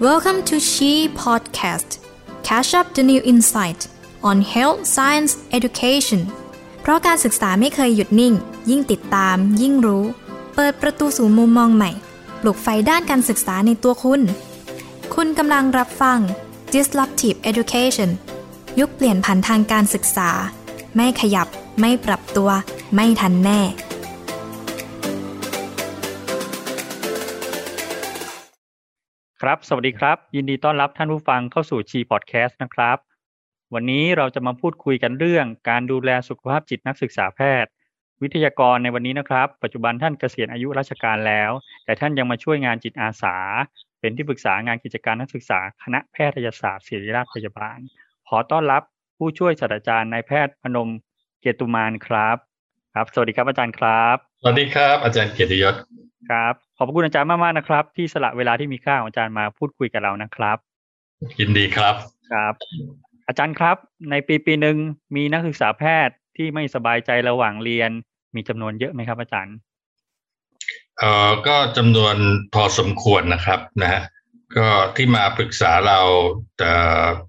Welcome to She Podcast. Catch up the new insight on health, science, education. เพราะการศึกษาไม่เคยหยุดนิ่ง ยิ่งติดตาม ยิ่งรู้ เปิดประตูสู่มุมมองใหม่ ปลุกไฟด้านการศึกษาในตัวคุณ คุณกำลังรับฟัง Disruptive Education ยุคเปลี่ยนผันทางการศึกษา ไม่ขยับ ไม่ปรับตัว ไม่ทันแน่ ครับ สวัสดีครับ ยินดีต้อนรับท่านผู้ฟังเข้าสู่ชีพอดแคสต์นะครับ วันนี้เราจะมาพูดคุยกันเรื่องการดูแลสุขภาพจิตนักศึกษาแพทย์ วิทยากรในวันนี้นะครับ ปัจจุบันท่านเกษียณอายุราชการแล้ว แต่ท่านยังมาช่วยงานจิตอาสา เป็นที่ปรึกษางานกิจการนักศึกษา คณะแพทยศาสตร์ศิริราชพยาบาล ขอต้อนรับผู้ช่วยศาสตราจารย์นายแพทย์พนมเกตุมานครับ ครับ สวัสดีครับอาจารย์ครับ สวัสดีครับ อาจารย์เกียรติยศครับ ขอบพระคุณอาจารย์มากๆนะครับ ที่สละเวลาที่มีค่าของอาจารย์มาพูดคุยกับเรานะครับยินดีครับครับ อาจารย์ครับ ในปีปีหนึ่งมีนักศึกษาแพทย์ที่ไม่สบายใจระหว่างเรียนมีจำนวนเยอะไหมครับ อาจารย์เอ่อก็จำนวนพอสมควรนะครับนะฮะก็ที่มาปรึกษาเราแต่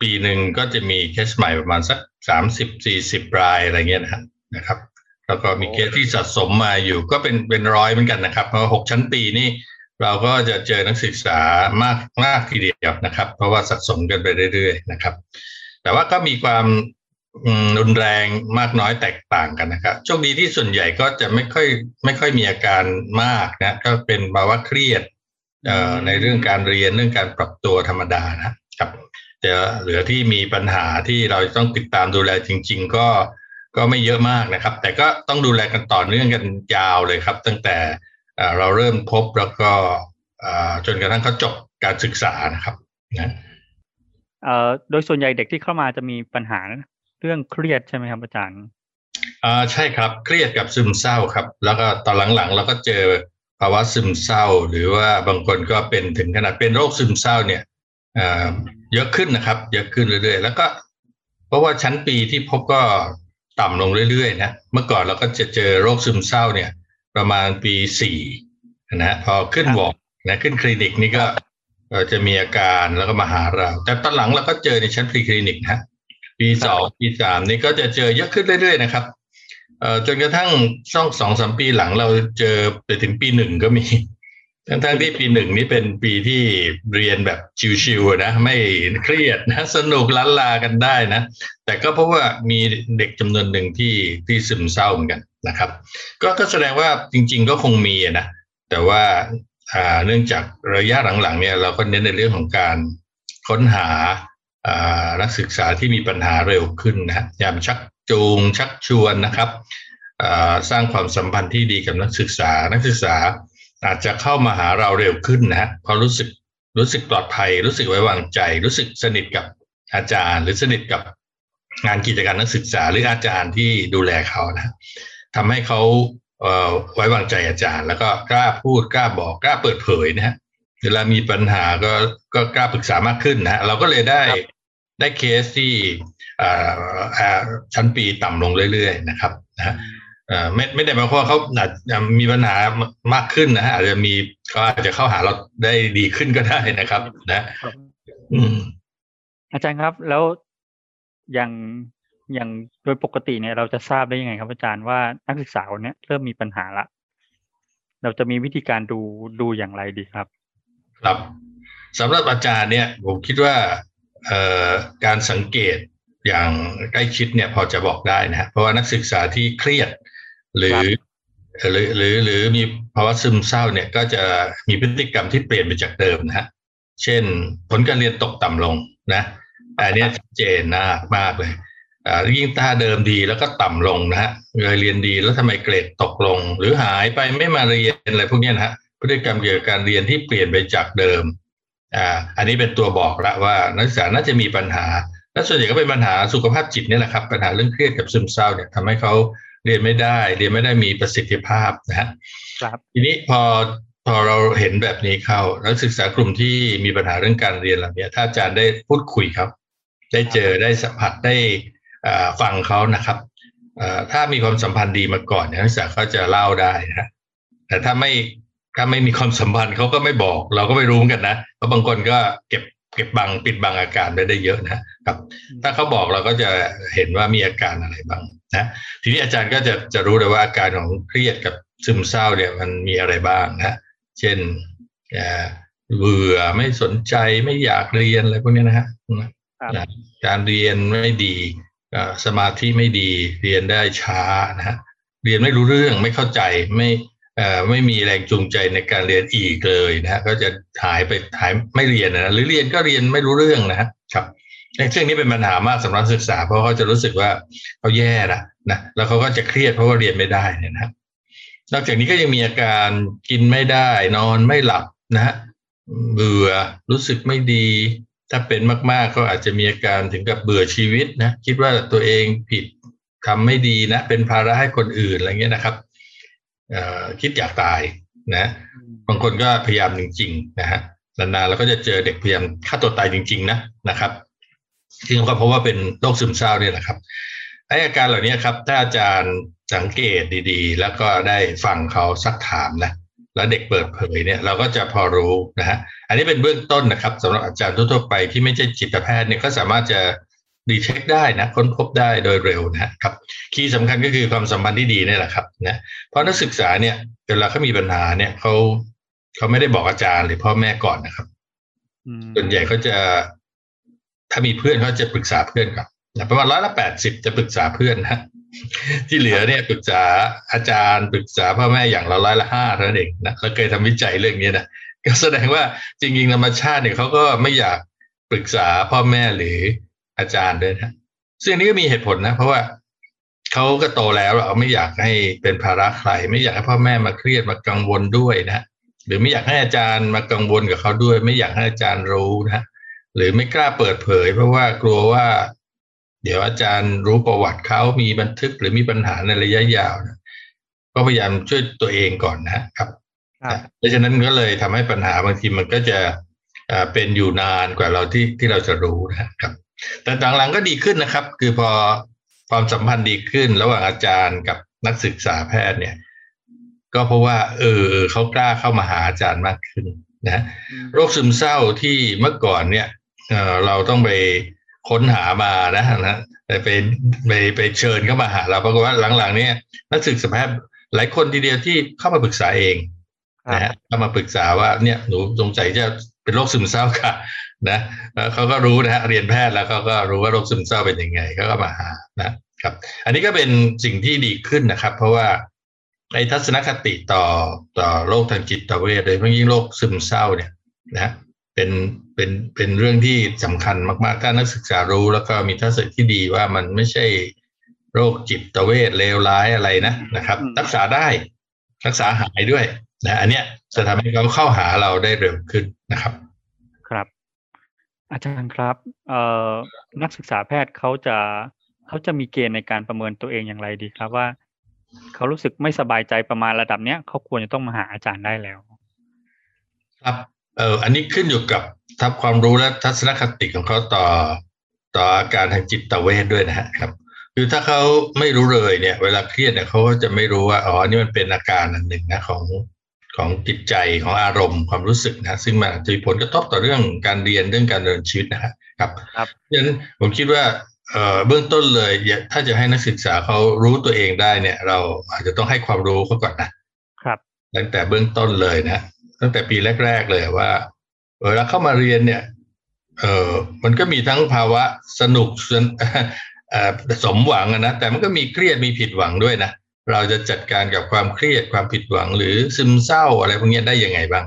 ปีหนึ่งก็จะมีเคสใหม่ประมาณสักสามสิบสี่สิบรายอะไรเงี้ยนะฮะนะครับ แล้วก็มีเคสที่สะสมมาอยู่ก็เป็นเป็นร้อยเหมือนกันนะครับเพราะหกชั้นปีนี่เราก็จะเจอนักศึกษามากมากทีเดียวนะครับ เพราะว่าสะสมกันไปเรื่อยๆนะครับ แต่ว่าก็มีความอืมรุนแรงมากน้อยแตกต่างกันนะครับโชคดีที่ส่วนใหญ่ก็จะไม่ค่อยไม่ค่อยมีอาการมากนะก็เป็นภาวะเครียดเอ่อในเรื่องการเรียนเรื่องการปรับตัวธรรมดานะครับแต่เหลือที่มีปัญหาที่เราต้องติดตามดูแลจริง ๆ ก็ ก็ไม่เยอะมากนะครับ แต่ก็ต้องดูแลกันต่อเนื่องกันยาวเลยครับ ตั้งแต่เอ่อเราเริ่มพบแล้วก็เอ่อจนกระทั่งเขาจบการศึกษานะครับนะเอ่อโดยส่วนใหญ่เด็กที่เข้ามาจะมีปัญหาเรื่องเครียดใช่ไหมครับอาจารย์อ่าใช่ครับเครียดกับซึมเศร้าครับ แล้วก็ตอนหลังๆเราก็เจอภาวะซึมเศร้า หรือว่าบางคนก็เป็นถึงขนาดเป็นโรคซึมเศร้าเนี่ยอ่าเยอะขึ้นนะครับ เยอะขึ้นเรื่อยๆ แล้วก็ เพราะว่าชั้นปีที่พบก็ ต่ำลงเรื่อยๆนะเมื่อก่อนเราก็จะเจอโรคซึมเศร้าเนี่ย ประมาณปีสี่นะฮะพอขึ้นครับวอร์ดนะขึ้นคลินิกนี่ก็เอ่อจะมีอาการแล้วก็มาหาเรา แต่ตอนหลังเราก็เจอในชั้นพรีคลินิกนะฮะปีสองปีสามนี่ก็จะเจอเยอะขึ้นเรื่อยๆนะครับเอ่อจนกระทั่งช่องสองสามปีหลังเราเจอไปถึงปีหนึ่งก็มี ทั้งทั้งๆที่ปีหนึ่งนี่เป็นปีที่เรียนแบบชิวๆนะ ไม่เครียดนะสนุกล้านลากันได้นะ แต่ก็เพราะว่ามีเด็กจำนวนหนึ่งที่ที่ซึมเศร้าเหมือนกันนะครับ ก็ก็แสดงว่าจริง ๆ ก็คงมีนะแต่ว่าเนื่องจากระยะหลังๆเนี่ยเราก็เน้นในเรื่องของการค้นหาอ่านักศึกษาที่มีปัญหาเร็วขึ้นนะยามชักจูงชักชวนนะครับสร้างความสัมพันธ์ที่ดีกับนักศึกษานักศึกษา อาจจะเข้ามาหาเราเร็วขึ้นนะฮะเพราะรู้สึกรู้สึกปลอดภัย รู้สึกไว้วางใจ รู้สึกสนิทกับอาจารย์ หรือสนิทกับงานกิจการนักศึกษา หรืออาจารย์ที่ดูแลเขานะทำให้เขาเอ่อไว้วางใจอาจารย์ แล้วก็กล้าพูดกล้าบอกกล้าเปิดเผยนะฮะเวลามีปัญหาก็ก็กล้าปรึกษามากขึ้นนะฮะเราก็เลยได้ได้เคสที่อ่าอ่าชั้นปีต่ำลงเรื่อย ๆ นะครับนะฮะเอ่อ ไม่ไม่ได้หมายความว่าเขาอาจจะมีปัญหามากขึ้นนะฮะอาจจะมีเขาอาจจะเข้าหาเราได้ดีขึ้นก็ได้นะครับ นะอืมอาจารย์ครับ แล้วอย่างอย่างโดยปกติเนี่ยเราจะทราบได้ยังไงครับ อาจารย์ว่านักศึกษาคนเนี้ยเริ่มมีปัญหาละเราจะมีวิธีการดูดูอย่างไรดีครับ ครับสำหรับอาจารย์เนี่ยผมคิดว่าเอ่อการสังเกตอย่างใกล้ชิดเนี่ยพอจะบอกได้นะฮะเพราะว่านักศึกษาที่เครียด หรือหรือหรือหรือมีภาวะซึมเศร้าเนี่ยก็จะมีพฤติกรรมที่เปลี่ยนไปจากเดิมนะฮะเช่นผลการเรียนตกต่ำลงนะอันเนี้ยชัดเจนมากมากเลยอ่ายิ่งถ้าเดิมดีแล้วก็ต่ำลงนะฮะเคยเรียนดีแล้วทำไมเกรดตกลง หรือหายไปไม่มาเรียนอะไรพวกเนี้ยนะฮะพฤติกรรมเกี่ยวกับการเรียนที่เปลี่ยนไปจากเดิมอ่าอันนี้เป็นตัวบอกละว่านักศึกษาน่าจะมีปัญหาและส่วนใหญ่ก็เป็นปัญหาสุขภาพจิตนี่แหละครับปัญหาเรื่องเครียดกับซึมเศร้าเนี่ยทำให้เขา เรียนไม่ได้ เรียนไม่ได้มีประสิทธิภาพนะฮะครับทีนี้พอพอเราเห็นแบบนี้เข้านักศึกษากลุ่มที่มีปัญหาเรื่องการเรียนเหล่านี้ถ้าอาจารย์ได้พูดคุยครับ ได้เจอได้สัมผัสได้อ่าฟังเขานะครับอ่าถ้ามีความสัมพันธ์ดีมาก่อนเนี่ยนักศึกษาเขาจะเล่าได้นะฮะแต่ถ้าไม่ถ้าไม่มีความสัมพันธ์เขาก็ไม่บอก เราก็ไม่รู้เหมือนกันนะเพราะบางคนก็เก็บเก็บบังปิดบังอาการได้ได้เยอะนะครับ ถ้าเขาบอกเราก็จะเห็นว่ามีอาการอะไรบ้าง นะทีนี้อาจารย์ก็จะจะรู้เลยว่าอาการของเครียดกับซึมเศร้าเนี่ยมันมีอะไรบ้างนะเช่นเบื่อไม่สนใจไม่อยากเรียนอะไรพวกนี้นะฮะการเรียนไม่ดีสมาธิไม่ดีเรียนได้ช้านะฮะเรียนไม่รู้เรื่องไม่เข้าใจไม่ไม่มีแรงจูงใจในการเรียนอีกเลยนะฮะก็จะหายไปหายไม่เรียนนะหรือเรียนก็เรียนไม่รู้เรื่องนะครับ ซึ่งนี้เป็นปัญหามากสำหรับศึกษา เพราะเขาจะรู้สึกว่าเขาแย่ละนะแล้วเขาก็จะเครียดเพราะว่าเรียนไม่ได้เนี่ยนะนอกจากนี้ก็ยังมีอาการกินไม่ได้ นอนไม่หลับนะฮะเบื่อรู้สึกไม่ดี ถ้าเป็นมาก ๆ ก็อาจจะมีอาการถึงกับเบื่อชีวิตนะคิดว่าตัวเองผิดทำไม่ดีนะ เป็นภาระให้คนอื่นอะไรเงี้ยนะครับคิดอยากตายนะ บางคนก็พยายามจริง ๆ นะฮะนานๆเราก็จะเจอเด็กพยายามฆ่าตัวตายจริง ๆ นะนะครับ ซึ่งก็เพราะว่าเป็นโรคซึมเศร้าเนี่ยแหละครับไออาการเหล่านี้ครับถ้าอาจารย์สังเกตดีๆ แล้วก็ได้ฟังเขาซักถามนะแล้วเด็กเปิดเผยเนี่ยเราก็จะพอรู้นะฮะอันนี้เป็นเบื้องต้นนะครับสำหรับอาจารย์ทั่วๆไปที่ไม่ใช่จิตแพทย์เนี่ยก็สามารถจะดีเช็คได้นะค้นพบได้โดยเร็วนะครับคีย์สำคัญก็คือความสัมพันธ์ที่ดีนี่แหละครับนะเพราะนักศึกษาเนี่ยเวลาเขามีปัญหาเนี่ยเขาเขาไม่ได้บอกอาจารย์หรือพ่อแม่ก่อนนะครับส่วนใหญ่เขาจะ ถ้ามีเพื่อนเขาจะปรึกษาเพื่อนก่อนประมาณร้อยละแปดสิบจะปรึกษาเพื่อนนะที่เหลือเนี่ยปรึกษาอาจารย์ปรึกษาพ่อแม่อย่างเราร้อยละห้าเท่านั้นเองนะเราเคยทำวิจัยเรื่องนี้นะก็แสดงว่าจริงๆธรรมชาติเนี่ยเขาก็ไม่อยากปรึกษาพ่อแม่หรืออาจารย์ด้วยนะซึ่งนี้ก็มีเหตุผลนะ เพราะว่าเขาก็โตแล้วเราไม่อยากให้เป็นภาระใคร ไม่อยากให้พ่อแม่มาเครียดมากังวลด้วยนะหรือไม่อยากให้อาจารย์มากังวลกับเขาด้วย ไม่อยากให้อาจารย์รู้นะ หรือไม่กล้าเปิดเผย เพราะว่ากลัวว่า เดี๋ยวอาจารย์รู้ประวัติเขามีบันทึกหรือมีปัญหาในระยะยาวนะก็พยายามช่วยตัวเองก่อนนะครับดังนั้นก็เลยทำให้ปัญหาบางทีมันก็จะเป็นอยู่นานกว่าเราที่ที่เราจะรู้นะครับ แต่หลังๆก็ดีขึ้นนะครับ คือพอความสัมพันธ์ดีขึ้น ระหว่างอาจารย์กับนักศึกษาแพทย์เนี่ย ก็เพราะว่า เออเขากล้าเข้ามาหาอาจารย์มากขึ้นนะ โรคซึมเศร้าที่เมื่อก่อนเนี่ย เราต้องไปค้นหามานะนะแต่ไปไปไปเชิญเข้ามาหาเราปรากฏว่าหลังๆ เนี่ยนักศึกษาแพทย์หลายคนทีเดียวที่เข้ามาปรึกษาเองนะฮะเข้ามาปรึกษาว่าเนี่ยหนูสงสัยจะเป็นโรคซึมเศร้าค่ะ นะเขาก็รู้นะฮะเรียนแพทย์แล้วเขาก็รู้ว่าโรคซึมเศร้าเป็นยังไงเขาก็มาหานะครับ อันนี้ก็เป็นสิ่งที่ดีขึ้นนะครับ เพราะว่าในทัศนคติต่อต่อโรคทางจิตเวชโดยเฉพาะยิ่งโรคซึมเศร้าเนี่ยนะ เป็นเป็นเป็นเรื่องที่สำคัญมากๆถ้านักศึกษารู้ แล้วก็มีทัศนคติที่ดีว่ามันไม่ใช่โรคจิตเวชเลวร้ายอะไรนะนะครับ รักษาได้รักษาหายด้วยนะอันเนี้ยจะทำให้เขาเข้าหาเราได้เร็วขึ้นนะครับ อาจารย์ครับเอ่อนักศึกษาแพทย์เขาจะเขาจะมีเกณฑ์ในการประเมินตัวเองอย่างไรดีครับว่าเขารู้สึกไม่สบายใจประมาณระดับเนี้ยเขาควรจะต้องมาหาอาจารย์ได้แล้ว ครับ เอออันนี้ขึ้นอยู่กับทับความรู้และทัศนคติของเขาต่อต่ออาการทางจิตเวทด้วยนะครับ คือถ้าเขาไม่รู้เลยเนี่ย เวลาเครียดเนี่ยเขาก็จะไม่รู้ว่าอ๋อนี่มันเป็นอาการอันหนึ่งนะของของจิตใจของอารมณ์ความรู้สึกนะซึ่งมันจะมีผลกระทบต่อเรื่องการเรียนเรื่องการดำเนินชีวิตนะครับครับดังนั้นผมคิดว่าเบื้องต้นเลยถ้าจะให้นักศึกษาเขารู้ตัวเองได้เนี่ย เราอาจจะต้องให้ความรู้เขาก่อนนะครับ ตั้งแต่เบื้องต้นเลยนะ ตั้งแต่ปีแรก ๆ เลยว่าเวลาเข้ามาเรียนเนี่ย เออมันก็มีทั้งภาวะสนุกสมหวังนะแต่มันก็มีเครียดมีผิดหวังด้วยนะเราจะจัดการกับความเครียดความผิดหวัง หรือซึมเศร้าอะไรพวกนี้ได้ยังไงบ้าง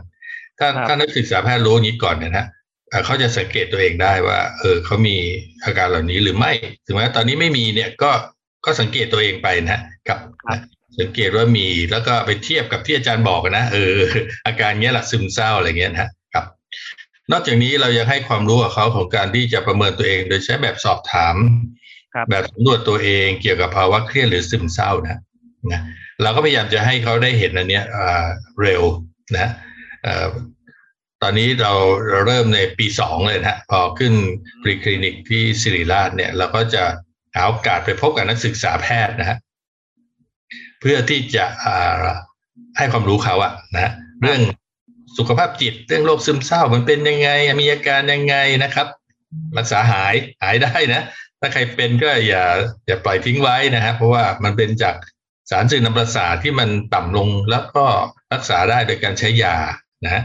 ถ้าถ้านักศึกษาแพทย์รู้อย่างนี้ก่อนเนี่ยนะเขาจะสังเกตตัวเองได้ว่า เออเขามีอาการเหล่านี้หรือไม่ ถึงแม้ตอนนี้ไม่มีเนี่ยก็ก็สังเกตตัวเองไปนะกับ สังเกตว่ามีแล้วก็ไปเทียบกับที่อาจารย์บอกนะเอออาการเงี้ยแหละซึมเศร้าอะไรเงี้ยนะครับ นอกจากนี้เรายังให้ความรู้กับเขาของการที่จะประเมินตัวเอง โดยใช้แบบสอบถามแบบสำรวจตัวเองเกี่ยวกับภาวะเครียดหรือซึมเศร้านะนะเราก็พยายามจะให้เขาได้เห็นอันนี้เร็วนะตอนนี้เราเราเริ่มในปีสองเลยนะพอขึ้นปรีคลินิกที่สิริราชเนี่ย เราก็จะหาโอกาสไปพบกับนักศึกษาแพทย์นะฮะ เพื่อที่จะให้ความรู้เขาอะนะเรื่องสุขภาพจิตเรื่องโรคซึมเศร้ามันเป็นยังไง มีอาการยังไงนะครับ รักษาหายหายได้นะ ถ้าใครเป็นก็อย่าอย่าปล่อยทิ้งไว้นะฮะเพราะว่ามันเป็นจากสารสื่อนำประสาทที่มันต่ำลงแล้วก็รักษาได้โดยการใช้ยานะฮะ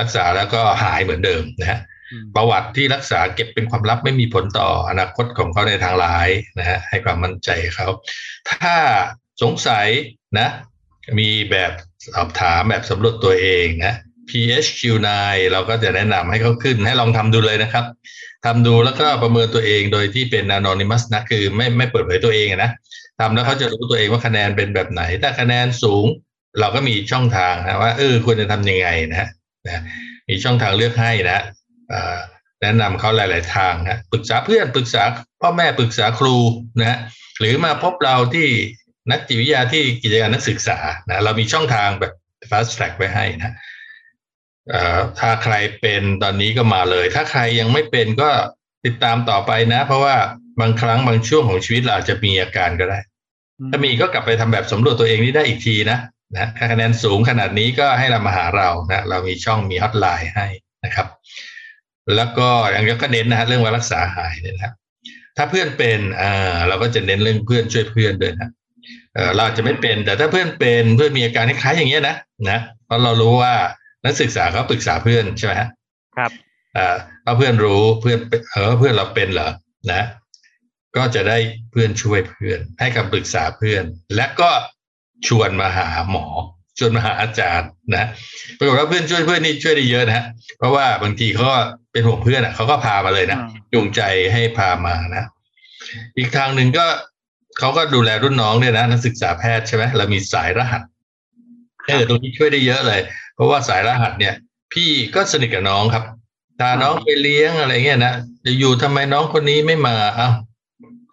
รักษาแล้วก็หายเหมือนเดิมนะฮะ ประวัติที่รักษาเก็บเป็นความลับไม่มีผลต่ออนาคตของเขาในทางร้ายนะฮะให้ความมั่นใจเขา ถ้าสงสัยนะ มีแบบสอบถามแบบสำรวจตัวเองนะ PHQ9 เราก็จะแนะนำให้เขาขึ้นให้ลองทำดูเลยนะครับทำดูแล้วก็ประเมินตัวเองโดยที่เป็น anonymous นะคือไม่ไม่เปิดเผยตัวเองนะทำแล้วเขาจะรู้ตัวเองว่าคะแนนเป็นแบบไหน ถ้าคะแนนสูง เราก็มีช่องทางนะว่าเออควรจะทำยังไงนะนะมีช่องทางเลือกให้นะ แนะนำเขาหลาย ๆ ทางนะปรึกษาเพื่อนปรึกษาพ่อแม่ปรึกษาครูนะหรือมาพบเราที่นักจิตวิทยาที่กิจการนักศึกษานะเรามีช่องทางแบบ fast track ไว้ให้นะถ้าใครเป็นตอนนี้ก็มาเลย ถ้าใครยังไม่เป็นก็ติดตามต่อไปนะ เพราะว่าบางครั้งบางช่วงของชีวิตเราอาจจะมีอาการก็ได้ ถ้ามีก็กลับไปทำแบบสำรวจตัวเองนี่ได้อีกทีนะนะคะแนนสูงขนาดนี้ก็ให้เรามาหาเรานะ เรามีช่องมีฮอตไลน์ให้นะครับ แล้วก็อย่างก็เน้นนะฮะเรื่องว่ารักษาหายเนี่ยนะถ้าเพื่อนเป็นอ่าเราก็จะเน้นเรื่องเพื่อนช่วยเพื่อนด้วยนะเราจะไม่เป็น แต่ถ้าเพื่อนเป็นเพื่อนมีอาการคล้ายอย่างเงี้ยนะนะเพราะเรารู้ว่านักศึกษาเขาปรึกษาเพื่อนใช่ไหมฮะครับอ่าเพราะเพื่อนรู้เพื่อนเออเพื่อนเราเป็นเหรอนะ ก็จะได้เพื่อนช่วยเพื่อน ให้คำปรึกษาเพื่อน และก็ชวนมาหาหมอ ชวนมาหาอาจารย์นะปรากฏว่าเพื่อนช่วยเพื่อนนี่ช่วยได้เยอะนะฮะเพราะว่าบางทีเขาก็เป็นห่วงเพื่อนอะเขาก็พามาเลยนะจูงใจให้พามานะ อีกทางหนึ่งก็เขาก็ดูแลรุ่นน้องเนี่ยนะนักศึกษาแพทย์ใช่ไหมเรามีสายรหัสเออตรงนี้ช่วยได้เยอะเลย เพราะว่าสายรหัสเนี่ย พี่ก็สนิทกับน้องครับพาน้องไปเลี้ยงอะไรเงี้ยนะจะอยู่ทำไมน้องคนนี้ไม่มาอ้าว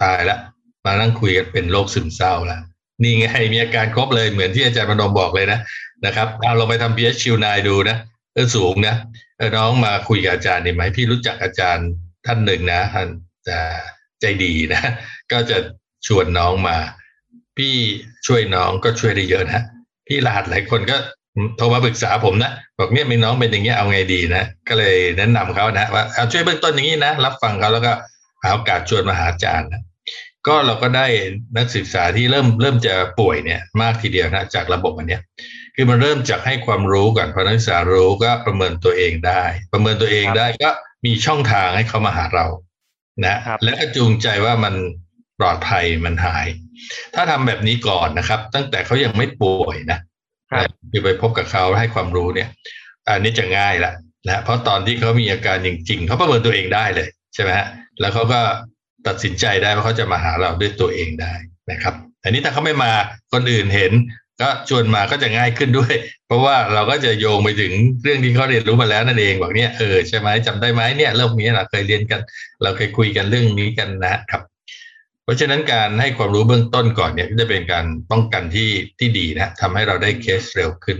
ตายละมานั่งคุยกันเป็นโรคซึมเศร้าแล้ว นี่ไงมีอาการครบเลยเหมือนที่อาจารย์มนมบอกเลยนะนะครับเอาเราไปทำ PH ชิวนายดูนะเออสูงนะเออน้องมาคุยกับอาจารย์ดีไหมพี่รู้จักอาจารย์ท่านหนึ่งนะท่านจะใจดีนะ ก็จะชวนน้องมา พี่ช่วยน้องก็ช่วยได้เยอะนะพี่รหัสหลายคนก็โทรมาปรึกษาผมนะบอกเนี่ยมีน้องเป็นอย่างเงี้ยเอาไงดีนะก็เลยแนะนำเขานะว่าเอาช่วยเบื้องต้นอย่างนี้นะรับฟังเขาแล้วก็หาโอกาสชวนมาหาอาจารย์นะ ก็เราก็ได้นักศึกษาที่เริ่มเริ่มจะป่วยเนี่ยมากทีเดียวนะจากระบบอันเนี้ยคือมันเริ่มจากให้ความรู้ก่อนพอนักศึกษารู้ก็ประเมินตัวเองได้ ประเมินตัวเองได้ก็มีช่องทางให้เขามาหาเรานะและจูงใจว่ามันปลอดภัยมันหาย ถ้าทำแบบนี้ก่อนนะครับ ตั้งแต่เขายังไม่ป่วยนะคือไปพบกับเขาให้ความรู้เนี่ย อันนี้จะง่ายละนะเพราะตอนที่เขามีอาการจริงๆเขาประเมินตัวเองได้เลยใช่ไหมฮะแล้วเขาก็ ตัดสินใจได้ว่าเขาจะมาหาเราด้วยตัวเองได้นะครับ อันนี้ถ้าเขาไม่มาคนอื่นเห็น ก็ชวนมาก็จะง่ายขึ้นด้วย เพราะว่าเราก็จะโยงไปถึงเรื่องที่เขาเรียนรู้มาแล้วนั่นเองบอกเนี่ยเออใช่ไหมจำได้ไหมเนี่ยเรื่องนี้เราเคยเรียนกัน เราเคยคุยกันเรื่องนี้กันนะครับ เพราะฉะนั้นการให้ความรู้เบื้องต้นก่อนเนี่ยจะเป็นการป้องกันที่ที่ดีนะทำให้เราได้เคสเร็วขึ้น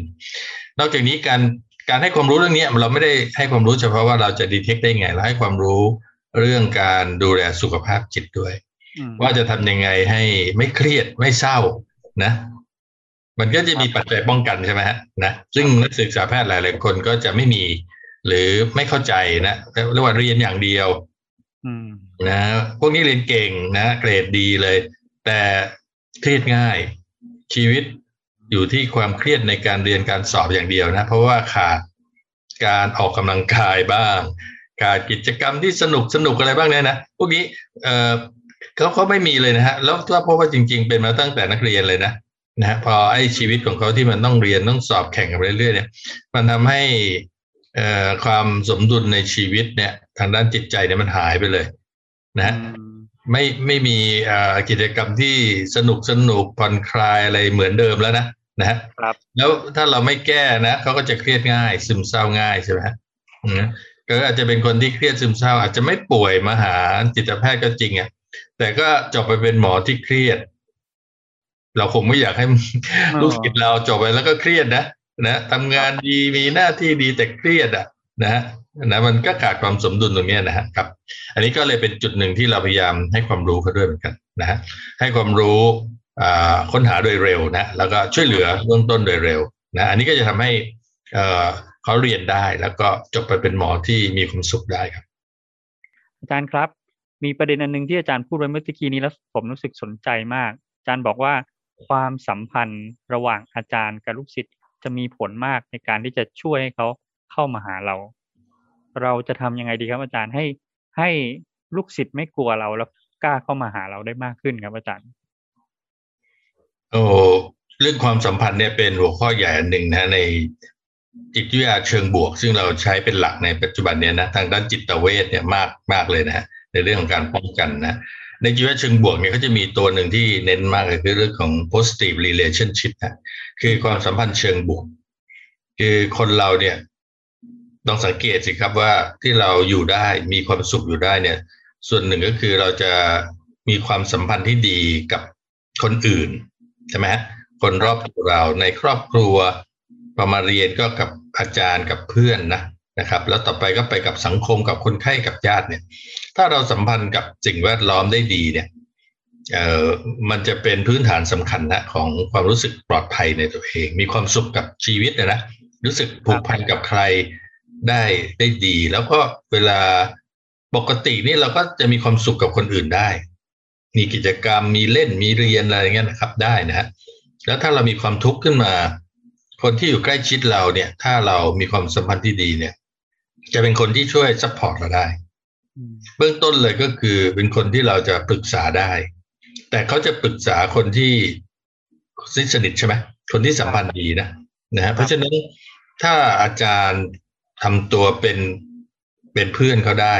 นอกจากนี้การการให้ความรู้เรื่องนี้เราไม่ได้ให้ความรู้เฉพาะว่าเราจะดีเทคได้ไงเราให้ความรู้ เรื่องการดูแลสุขภาพจิตด้วย ว่าจะทำยังไงให้ไม่เครียดไม่เศร้านะ มันก็จะมีปัจจัยป้องกันใช่ไหมฮะนะซึ่งนักศึกษาแพทย์หลายๆคนก็จะไม่มี หรือไม่เข้าใจนะเรียกว่าเรียนอย่างเดียวนะพวกนี้เรียนเก่งนะเกรดดีเลย แต่เครียดง่าย ชีวิตอยู่ที่ความเครียดในการเรียนการสอบอย่างเดียวนะ เพราะว่าขาดการออกกำลังกายบ้าง การกิจกรรมที่สนุกสนุกอะไรบ้างเนี่ยนะพวกนี้เออเขาเขาไม่มีเลยนะฮะแล้วถ้าพบว่าจริง ๆ เป็นมาตั้งแต่นักเรียนเลยนะนะฮะพอไอ้ชีวิตของเขาที่มันต้องเรียนต้องสอบแข่งกันเรื่อยๆเนี่ย มันทำให้เอ่อความสมดุลในชีวิตเนี่ย ทางด้านจิตใจเนี่ยมันหายไปเลยนะไม่ไม่มีกิจกรรมที่สนุกสนุกผ่อนคลายอะไรเหมือนเดิมแล้วนะนะครับ แล้วถ้าเราไม่แก้นะเขาก็จะเครียดง่าย ซึมเศร้าง่ายใช่ไหมฮะ ก็อาจจะเป็นคนที่เครียดซึมเศร้า อาจจะไม่ป่วยมาหาจิตแพทย์ก็จริงอะแต่ก็จบไปเป็นหมอที่เครียด เราคงไม่อยากให้ลูกศิษย์เราจบไปแล้วก็เครียดนะนะทำงานดีมีหน้าที่ดีแต่เครียดอะนะนะมันก็ขาดความสมดุลตรงนี้นะฮะครับ อันนี้ก็เลยเป็นจุดหนึ่งที่เราพยายามให้ความรู้เขาด้วยเหมือนกันนะฮะให้ความรู้ค้นหาโดยเร็วนะแล้วก็ช่วยเหลือเบื้องต้นโดยเร็วนะอันนี้ก็จะทำให้ เอ่อเขาเรียนได้แล้วก็จบไปเป็นหมอที่มีความสุขได้ครับ อาจารย์ครับ มีประเด็นอันหนึงที่อาจารย์พูดไว้เมื่อกี้นี้แล้วผมรู้สึกสนใจมาก อาจารย์บอกว่าความสัมพันธ์ระหว่างอาจารย์กับลูกศิษย์จะมีผลมากในการที่จะช่วยให้เขาเข้ามาหาเรา เราจะทำยังไงดีครับอาจารย์ให้ให้ลูกศิษย์ไม่กลัวเราแล้วกล้าเข้ามาหาเราได้มากขึ้นครับอาจารย์โอ้เรื่องความสัมพันธ์เนี่ยเป็นหัวข้อใหญ่อันหนึ่งนะใน จิตวิทยาเชิงบวก ซึ่งเราใช้เป็นหลักในปัจจุบันเนี่ยนะทางด้านจิตเวชเนี่ยมากมากเลยนะฮะในเรื่องของการป้องกันนะในจิตวิทยาเชิงบวกเนี่ยเขาจะมีตัวหนึ่งที่เน้นมากเลยคือเรื่องของ positive relationship นะคือความสัมพันธ์เชิงบวก คือคนเราเนี่ยต้องสังเกตสิครับว่าที่เราอยู่ได้มีความสุขอยู่ได้เนี่ย ส่วนหนึ่งก็คือเราจะมีความสัมพันธ์ที่ดีกับคนอื่นใช่ไหมฮะคนรอบตัวเราในครอบครัว พอมาเรียนก็กับอาจารย์กับเพื่อนนะนะครับ แล้วต่อไปก็ไปกับสังคมกับคนไข้กับญาติเนี่ย ถ้าเราสัมพันธ์กับสิ่งแวดล้อมได้ดีเนี่ยเอ่อมันจะเป็นพื้นฐานสำคัญนะของความรู้สึกปลอดภัยในตัวเอง มีความสุขกับชีวิตนะนะรู้สึกผูกพันกับใครได้ได้ดี แล้วก็เวลาปกตินี่เราก็จะมีความสุขกับคนอื่นได้ มีกิจกรรมมีเล่นมีเรียนอะไรเงี้ยนะครับได้นะฮะแล้วถ้าเรามีความทุกข์ขึ้นมา คนที่อยู่ใกล้ชิดเราเนี่ย ถ้าเรามีความสัมพันธ์ที่ดีเนี่ย จะเป็นคนที่ช่วย support เราได้ เบื้องต้นเลยก็คือเป็นคนที่เราจะปรึกษาได้ แต่เขาจะปรึกษาคนที่สนิทใช่ไหมคนที่สัมพันธ์ดีนะนะฮะเพราะฉะนั้นถ้าอาจารย์ทำตัวเป็นเป็นเพื่อนเขาได้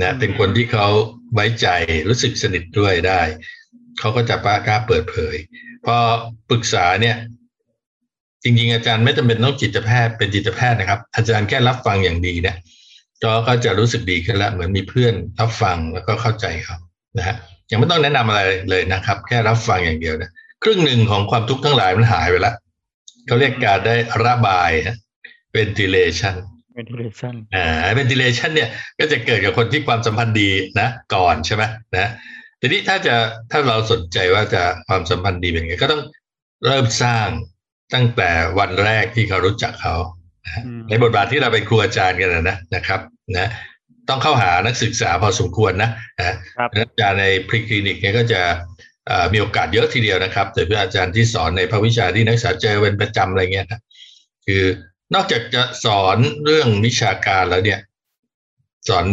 นะเป็นคนที่เขาไว้ใจรู้สึกสนิทด้วยได้ เขาก็จะปากล้าเปิดเผย พอปรึกษาเนี่ย จริงๆ อาจารย์ไม่จำเป็นต้องจิตแพทย์เป็นจิตแพทย์นะครับ อาจารย์แค่รับฟังอย่างดีเนี่ยก็ก็จะรู้สึกดีขึ้นแล้วเหมือนมีเพื่อนรับฟังแล้วก็เข้าใจเขานะฮะยังไม่ต้องแนะนำอะไรเลยนะครับ แค่รับฟังอย่างเดียวนะครึ่งหนึ่งของความทุกข์ทั้งหลายมันหายไปแล้วเขาเรียกการได้ระบาย ventilation ventilation อ่า ventilation เนี่ยก็จะเกิดกับคนที่ความสัมพันธ์ดีนะ ก่อนใช่ไหมนะทีนี้ถ้าจะถ้าเราสนใจว่าจะความสัมพันธ์ดีเป็นไงก็ต้องเริ่มสร้าง ตั้งแต่วันแรกที่เขารู้จักเขาในบทบาทที่เราเป็นครูอาจารย์กันนะนะครับนะต้องเข้าหานักศึกษาพอสมควรนะนะอาจารย์ในพรีคลินิกเนี่ยก็จะมีโอกาสเยอะทีเดียวนะครับแต่เพื่ออาจารย์ที่สอนในภาควิชาที่นักศึกษาเจอเป็นประจำอะไรเงี้ยนะคือนอกจากจะสอนเรื่องวิชาการแล้วเนี่ย สอน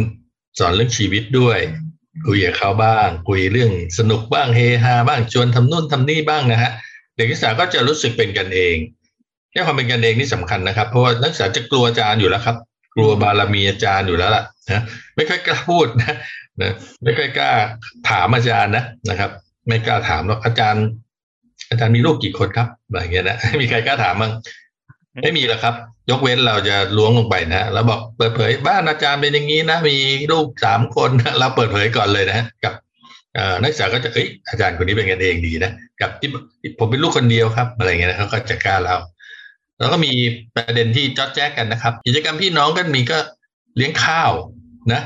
สอนเรื่องชีวิตด้วยคุยกับเขาบ้าง คุยเรื่องสนุกบ้างเฮฮาบ้างชวนทำนู่นทำนี่บ้างนะฮะ เด็กนักศึกษาก็จะรู้สึกเป็นกันเองแค่ความเป็นกันเองนี่สำคัญนะครับ เพราะว่านักศึกษาจะกลัวอาจารย์อยู่แล้วครับ กลัวบารมีอาจารย์อยู่แล้วล่ะนะไม่ค่อยกล้าพูดนะนะไม่ค่อยกล้าถามอาจารย์นะนะครับ ไม่กล้าถามหรอกอาจารย์ อาจารย์มีลูกกี่คนครับอะไรเงี้ยนะมีใครกล้าถามมั้งไม่มีหรอกครับ ยกเว้นเราจะล้วงลงไปนะแล้วบอกเปิดเผยบ้านอาจารย์เป็นอย่างนี้นะ มีลูกสามคนเราเปิดเผยก่อนเลยนะกับ นักศึกษาก็จะเอ้ยอาจารย์คนนี้เป็นกันเองดีนะกับที่ผมเป็นลูกคนเดียวครับอะไรเงี้ยเขาก็จะกล้าเล่าแล้วก็มีประเด็นที่จอดแจ๊กกันนะครับ กิจกรรมพี่น้องกันมีก็เลี้ยงข้าวนะ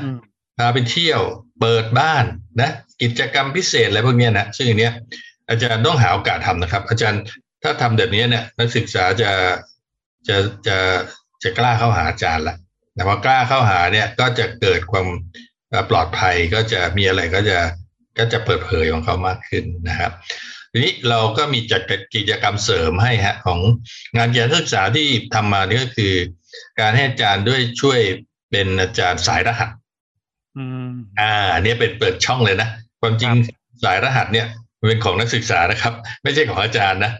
พาไปเที่ยวเปิดบ้านนะกิจกรรมพิเศษอะไรพวกนี้นะซึ่งอันเนี้ยอาจารย์ต้องหาโอกาสทำนะครับ อาจารย์ถ้าทำแบบนี้เนี่ยนักศึกษาจะจะจะจะกล้าเข้าหาอาจารย์ละแต่พอกล้าเข้าหาเนี่ยก็จะเกิดความปลอดภัยก็จะมีอะไรก็จะ ก็จะเปิดเผยของเขามากขึ้นนะครับทีนี้เราก็มีจัดกิจกรรมเสริมให้ฮะของงานการศึกษาที่ทำมานี่ก็คือ การให้อาจารย์ด้วยช่วยเป็นอาจารย์สายรหัสอ่าเนี่ยเป็นเปิดช่องเลยนะความจริงสายรหัสเนี่ยเป็นของนักศึกษานะครับ ไม่ใช่ของอาจารย์นะ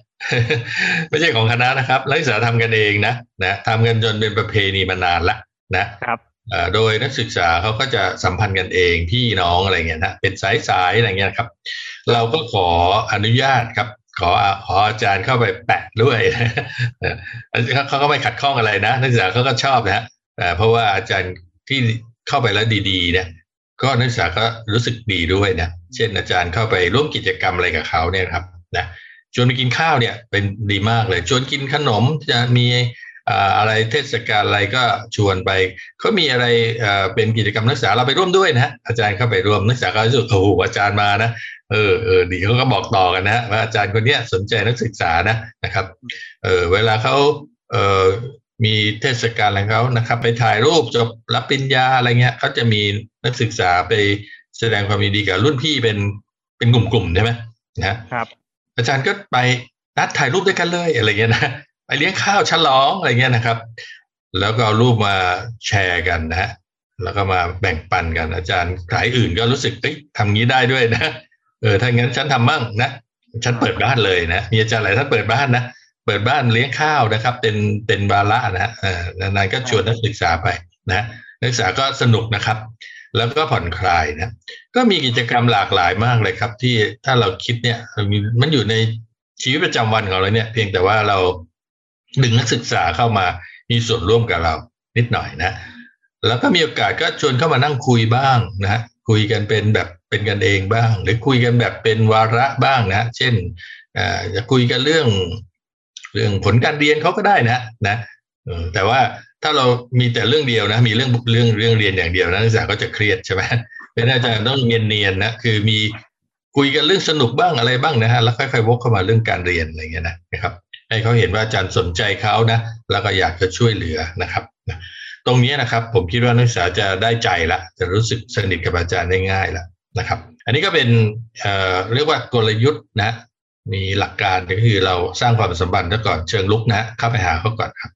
ไม่ใช่ของคณะนะครับนักศึกษาทำกันเองนะนะทำกันจนเป็นประเพณีมานานละนะครับ โดยนักศึกษาเขาก็จะสัมพันธ์กันเองพี่น้องอะไรเงี้ยนะเป็นสายสายอะไรเงี้ยครับ เราก็ขออนุญาตครับ ขอขออาจารย์เข้าไปแปะด้วยเขาก็ไม่ขัดข้องอะไรนะ นักศึกษาเขาก็ชอบนะเพราะว่าอาจารย์ที่เข้าไปแล้วดีๆเนี่ยก็นักศึกษาก็รู้สึกดีด้วยนะเช่นอาจารย์เข้าไปร่วมกิจกรรมอะไรกับเขาเนี่ยครับนะชวนไปกินข้าวเนี่ยเป็นดีมากเลยชวนกินขนมจะมี อะไรเทศกาลอะไรก็ชวนไปเขามีอะไรเป็นกิจกรรมนักศึกษาเราไปร่วมด้วยนะอาจารย์เข้าไปร่วมนักศึกษาก็รู้สึกโอ้โหอาจารย์มานะเออเออดีเขาก็บอกต่อกันนะว่าอาจารย์คนนี้สนใจนักศึกษานะนะครับเออเวลาเขาเอ่อมีเทศกาลอะไรเขานะครับ ไปถ่ายรูปจบรับปริญญาอะไรเงี้ยเขาจะมีนักศึกษาไปแสดงความยินดีกับรุ่นพี่เป็นเป็นกลุ่มๆใช่ไหมนะครับ อาจารย์ก็ไปนัดถ่ายรูปด้วยกันเลยอะไรเงี้ยนะ ไปเลี้ยงข้าวฉลองอะไรเงี้ยนะครับ แล้วก็เอารูปมาแชร์กันนะฮะแล้วก็มาแบ่งปันกันอาจารย์สายอื่นก็รู้สึกเอ้ยทำงี้ได้ด้วยนะเออถ้างั้นฉันทำมั่งนะฉันเปิดบ้านเลยนะมีอาจารย์หลายท่านเปิดบ้านนะเปิดบ้านเลี้ยงข้าวนะครับ เป็นเป็นบาระนะเออนานๆก็ชวนนักศึกษาไปนะนักศึกษาก็สนุกนะครับ แล้วก็ผ่อนคลายนะก็มีกิจกรรมหลากหลายมากเลยครับ ที่ถ้าเราคิดเนี่ยมันอยู่ในชีวิตประจำวันของเราเนี่ย เพียงแต่ว่าเรา ดึงนักศึกษาเข้ามามีส่วนร่วมกับเรานิดหน่อยนะ แล้วก็มีโอกาสก็ชวนเข้ามานั่งคุยบ้างนะคุยกันเป็นแบบเป็นกันเองบ้าง หรือคุยกันแบบเป็นวาระบ้างนะ เช่นจะคุยกันเรื่อง เรื่องผลการเรียนเขาก็ได้นะนะแต่ว่าถ้าเรามีแต่เรื่องเดียวนะ มีเรื่องเรื่องเรื่องเรียนอย่างเดียวนะนักศึกษาก็จะเครียดใช่ไหมเป็นอาจารย์ต้องเนียนเนียนนะคือมีคุยกันเรื่องสนุกบ้างอะไรบ้างนะฮะแล้วค่อยๆวกเข้ามาเรื่องการเรียนอะไรเงี้ยนะครับ ให้เขาเห็นว่าอาจารย์สนใจเขานะแล้วก็อยากจะช่วยเหลือนะครับตรงนี้นะครับผมคิดว่านักศึกษาจะได้ใจละจะรู้สึกสนิทกับอาจารย์ได้ง่ายละนะครับ อันนี้ก็เป็นเเรียกว่ากลยุทธ์นะมีหลักการก็คือเราสร้างความสัมพันธ์ก่อนเชิงลุกนะเข้าไปหาเขาก่อนครับ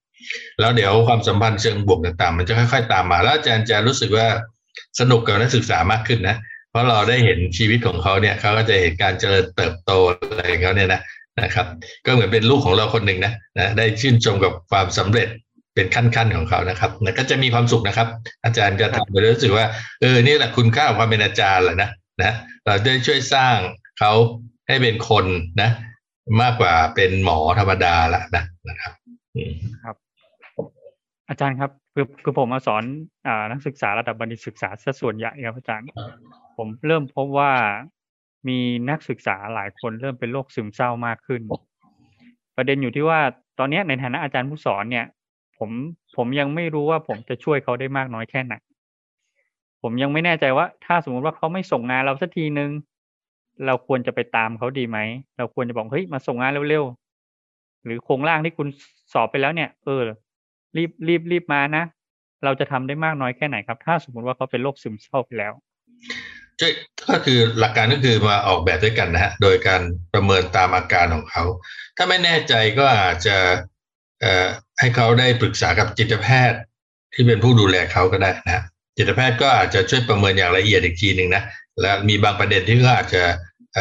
แล้วเดี๋ยวความสัมพันธ์เชิงบวกต่างๆ มันจะค่อย ๆ ตามมา แล้วอาจารย์จะรู้สึกว่าสนุกกับนักศึกษามากขึ้นนะ เพราะเราได้เห็นชีวิตของเขาเนี่ยเขาก็จะเห็นการเจริญเติบโตอะไรของเขาเนี่ยนะ นะครับ ก็เหมือนเป็นลูกของเราคนหนึ่งนะนะได้ชื่นชมกับความสำเร็จเป็นขั้นๆของเขานะครับนะก็จะมีความสุขนะครับ อาจารย์จะทำไปรู้สึกว่าเออนี่แหละคุณค่าของความเป็นอาจารย์แหละนะนะเราได้ช่วยสร้างเขาให้เป็นคนนะ มากกว่าเป็นหมอธรรมดาละนะนะครับครับ อาจารย์ครับคือคือผมมาสอนอ่านักศึกษาระดับบัณฑิตศึกษาซะส่วนใหญ่ครับอาจารย์ ผมเริ่มพบว่า มีนักศึกษาหลายคนเริ่มเป็นโรคซึมเศร้ามากขึ้น ประเด็นอยู่ที่ว่าตอนนี้ในฐานะอาจารย์ผู้สอนเนี่ย ผมผมยังไม่รู้ว่าผมจะช่วยเขาได้มากน้อยแค่ไหนผมยังไม่แน่ใจว่า ถ้าสมมติว่าเขาไม่ส่งงานเราสักทีนึง เราควรจะไปตามเขาดีไหม เราควรจะบอกเฮ้ยมาส่งงานเร็วๆ หรือโครงร่างที่คุณสอบไปแล้วเนี่ย เออ รีบรีบรีบมานะ เราจะทำได้มากน้อยแค่ไหนครับ ถ้าสมมติว่าเขาเป็นโรคซึมเศร้าไปแล้วใช่ ก็คือหลักการก็คือมาออกแบบด้วยกันนะฮะ โดยการประเมินตามอาการของเขา ถ้าไม่แน่ใจก็อาจจะให้เขาได้ปรึกษากับจิตแพทย์ที่เป็นผู้ดูแลเขาก็ได้นะจิตแพทย์ก็อาจจะช่วยประเมินอย่างละเอียดอีกทีหนึ่งนะ และมีบางประเด็นที่ก็อาจจะ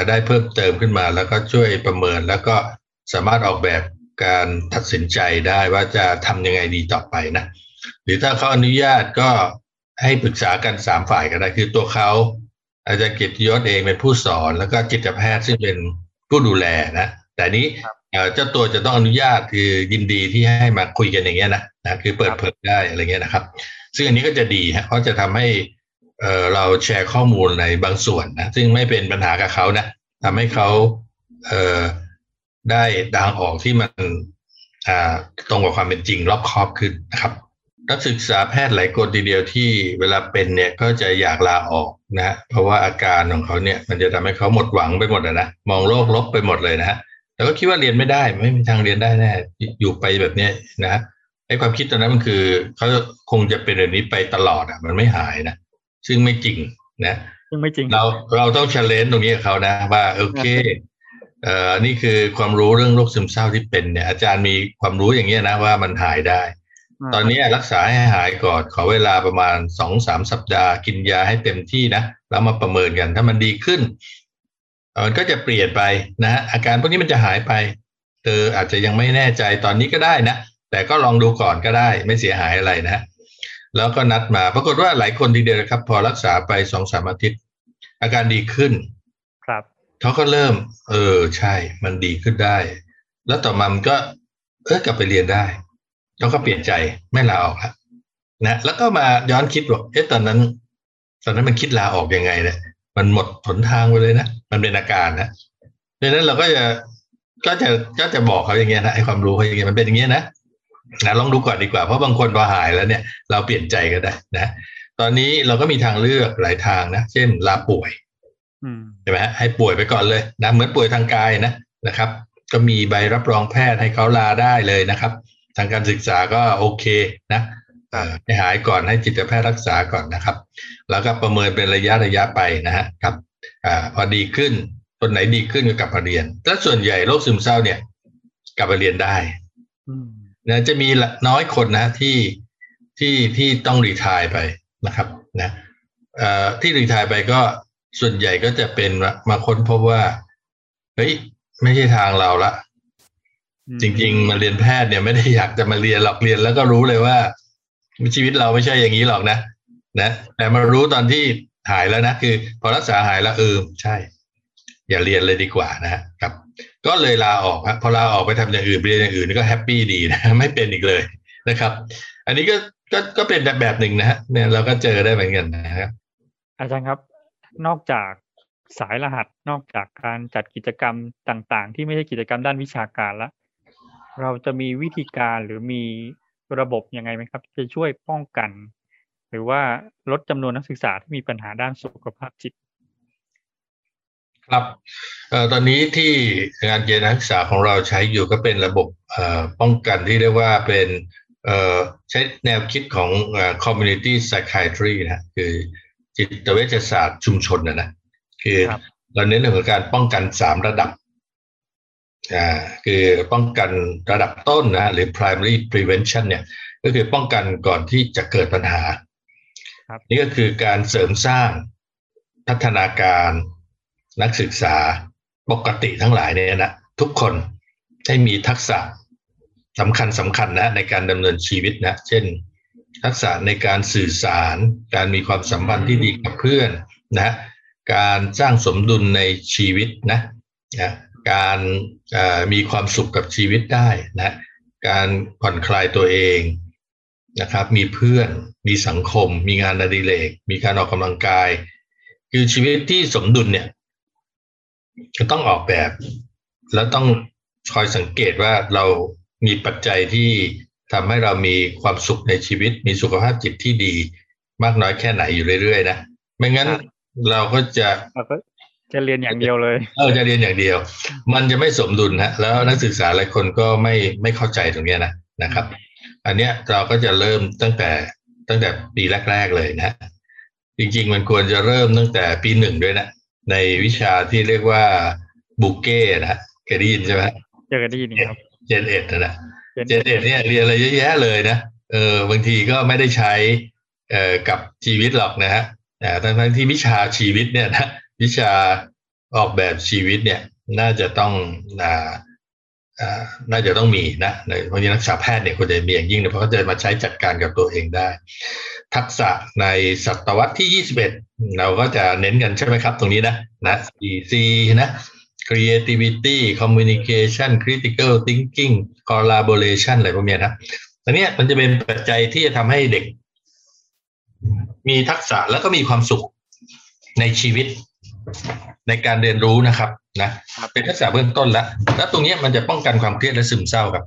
ได้เพิ่มเติมขึ้นมา แล้วก็ช่วยประเมินแล้วก็สามารถออกแบบการตัดสินใจได้ว่าจะทำยังไงดีต่อไปนะ หรือถ้าเขาอนุญาตก็ให้ปรึกษากันสามฝ่ายก็ได้คือตัวเขา อาจารย์กิตยศเองเป็นผู้สอนแล้วก็จิตแพทย์ซึ่งเป็นผู้ดูแลนะ แต่นี้เจ้าตัวจะต้องอนุญาตคือยินดีที่ให้มาคุยกันอย่างเงี้ยนะนะคือเปิดเผยได้อะไรเงี้ยนะครับ ซึ่งอันนี้ก็จะดีฮะเพราะจะทำให้เเราแชร์ข้อมูลในบางส่วนนะซึ่งไม่เป็นปัญหากับเขานะทำให้เขาเได้ดังออกที่มันตรงกับความเป็นจริงรอบครอบขึ้นนะครับ นักศึกษาแพทย์หลายคนทีเดียวที่เวลาเป็นเนี่ยก็จะอยากลาออกนะเพราะว่าอาการของเขาเนี่ยมันจะทำให้เขาหมดหวังไปหมดนะมองโลกลบไปหมดเลยนะฮะแล้วก็คิดว่าเรียนไม่ได้ไม่มีทางเรียนได้แน่อยู่ไปแบบเนี้ยนะไอ้ความคิดตอนนั้นมันคือเขาคงจะเป็นแบบนี้ไปตลอดอะ มันไม่หายนะซึ่งไม่จริงนะซึ่งไม่จริงเราเราต้องเชลเลนตรงนี้กับเขานะ ว่าโอเคเอ่อนี่คือความรู้เรื่องโรคซึมเศร้าที่เป็นเนี่ย อาจารย์มีความรู้อย่างเงี้ยนะว่ามันหายได้ ตอนนี้รักษาให้หายก่อนขอเวลาประมาณสองสามสัปดาห์กินยาให้เต็มที่นะแล้วมาประเมินกัน ถ้ามันดีขึ้นมันก็จะเปลี่ยนไปนะฮะอาการพวกนี้มันจะหายไปเธออาจจะยังไม่แน่ใจตอนนี้ก็ได้นะแต่ก็ลองดูก่อนก็ได้ไม่เสียหายอะไรนะ แล้วก็นัดมาปรากฏว่าหลายคนทีเดียวครับ พอรักษาไปสองสามอาทิตย์ อาการดีขึ้น ครับเขาก็เริ่ม เออใช่ มันดีขึ้นได้ แล้วต่อมามันก็ เออกลับไปเรียนได้ เขาก็เปลี่ยนใจไม่ลาออกละนะแล้วก็มาย้อนคิดว่าเอ๊ะตอนนั้น ตอนนั้นมันคิดลาออกยังไงเนี่ยมันหมดหนทางไปเลยนะมันเป็นอาการนะดังนั้นเราก็จะก็จะก็จะบอกเขาอย่างเงี้ยนะไอความรู้เขาอย่างเงี้ยมันเป็นอย่างเงี้ยนะนะลองดูก่อนดีกว่าเพราะบางคนพอหายแล้วเนี่ย เราเปลี่ยนใจก็ได้นะ ตอนนี้เราก็มีทางเลือกหลายทางนะเช่น ลาป่วยใช่ไหมฮะให้ป่วยไปก่อนเลยนะเหมือนป่วยทางกายนะนะครับ ก็มีใบรับรองแพทย์ให้เขาลาได้เลยนะครับ ทางการศึกษาก็โอเคนะให้หายก่อนให้จิตแพทย์รักษาก่อนนะครับ แล้วก็ประเมินเป็นระยะระยะไปนะฮะครับอพอดีขึ้นคนไหนดีขึ้นก็กลับมาเรียนแต่ส่วนใหญ่โรคซึมเศร้าเนี่ย กลับมาเรียนได้นะจะมีน้อยคนนะที่ที่ที่ต้องรีทายไปนะครับนะที่รีทายไปก็ส่วนใหญ่ก็จะเป็นมาค้นพบว่าเฮ้ยไม่ใช่ทางเราละ จริง ๆ มาเรียนแพทย์เนี่ยไม่ได้อยากจะมาเรียนหรอกเรียนแล้วก็รู้เลยว่าชีวิตเราไม่ใช่อย่างนี้หรอกนะนะแต่มารู้ตอนที่หายแล้วนะคือ พอรักษาหายแล้วเออใช่ อย่าเรียนเลยดีกว่านะฮะครับ ก็เลยลาออกครับพอลาออกไปทำอย่างอื่นเรียนอย่างอื่นก็แฮปปี้ดีนะไม่เป็นอีกเลยนะครับ อันนี้ก็ก็ก็เป็นแบบแบบหนึ่งนะฮะเนี่ยเราก็เจอได้เหมือนกันนะครับอาจารย์ครับนอกจากสายรหัสนอกจากการจัดกิจกรรมต่าง ๆ ที่ไม่ใช่กิจกรรมด้านวิชาการแล้ว เราจะมีวิธีการหรือมีระบบยังไงไหมครับ จะช่วยป้องกัน หรือว่าลดจำนวนนักศึกษาที่มีปัญหาด้านสุขภาพจิต ครับตอนนี้ที่งานเกณฑ์นักศึกษาของเราใช้อยู่ก็เป็นระบบป้องกันที่เรียกว่าเป็นใช้แนวคิดของ community psychiatry นะคือจิตเวชศาสตร์ชุมชนนะนะคือเราเน้นเรื่องของการป้องกันสามระดับอ่า คือป้องกันระดับต้นนะหรือ primary prevention เนี่ยก็คือป้องกันก่อนที่จะเกิดปัญหา นี่ก็คือการเสริมสร้างพัฒนาการนักศึกษาปกติทั้งหลายเนี่ยนะทุกคนให้มีทักษะสำคัญสำคัญนะในการดำเนินชีวิตนะ เช่น ทักษะในการสื่อสาร การมีความสัมพันธ์ที่ดีกับเพื่อนนะ การสร้างสมดุลในชีวิตนะนะ การมีความสุขกับชีวิตได้นะการผ่อนคลายตัวเองนะครับ มีเพื่อนมีสังคม มีงานอดิเรกมีการออกกำลังกาย คือชีวิตที่สมดุลเนี่ยจะต้องออกแบบ แล้วต้องคอยสังเกตว่าเรามีปัจจัยที่ทำให้เรามีความสุขในชีวิต มีสุขภาพจิตที่ดี มากน้อยแค่ไหนอยู่เรื่อยๆนะไม่งั้นเราก็จะ จะเรียนอย่างเดียวเลย เออจะเรียนอย่างเดียว มันจะไม่สมดุลฮะแล้วนักศึกษาหลายคนก็ไม่ไม่เข้าใจตรงนี้นะนะครับ อันเนี้ยเราก็จะเริ่มตั้งแต่ตั้งแต่ปีแรก ๆ เลยนะจริง ๆ มันควรจะเริ่มตั้งแต่ปีหนึ่งด้วยนะในวิชาที่เรียกว่าบุกเก้นะเคยได้ยินใช่ไหมเคยได้ยินครับเจนเอ็ดนะเจนเอ็ดเนี่ยเรียนอะไรเยอะแยะเลยนะเออบางทีก็ไม่ได้ใช้เอ่อกับชีวิตหรอกนะฮะแต่ทั้งที่วิชาชีวิตเนี่ยนะ วิชาออกแบบชีวิตเนี่ยน่าจะต้องอ่าน่าจะต้องมีนะในเพราะนักศึกษาแพทย์เนี่ยควรจะมีอย่างยิ่งเพราะเขาจะมาใช้จัดการกับตัวเองได้ ทักษะในศตวรรษที่ 21 เราก็จะเน้นกันใช่ไหมครับ ตรงนี้นะนะ C นะ creativity communication critical thinking collaboration อะไรพวกนี้นะอันนี้มันจะเป็นปัจจัยที่จะทำให้เด็ก มีทักษะแล้วก็มีความสุขในชีวิต ในการเรียนรู้นะครับนะเป็นทักษะเบื้องต้นแล้วแล้วตรงนี้มันจะป้องกันความเครียดและซึมเศร้าครับ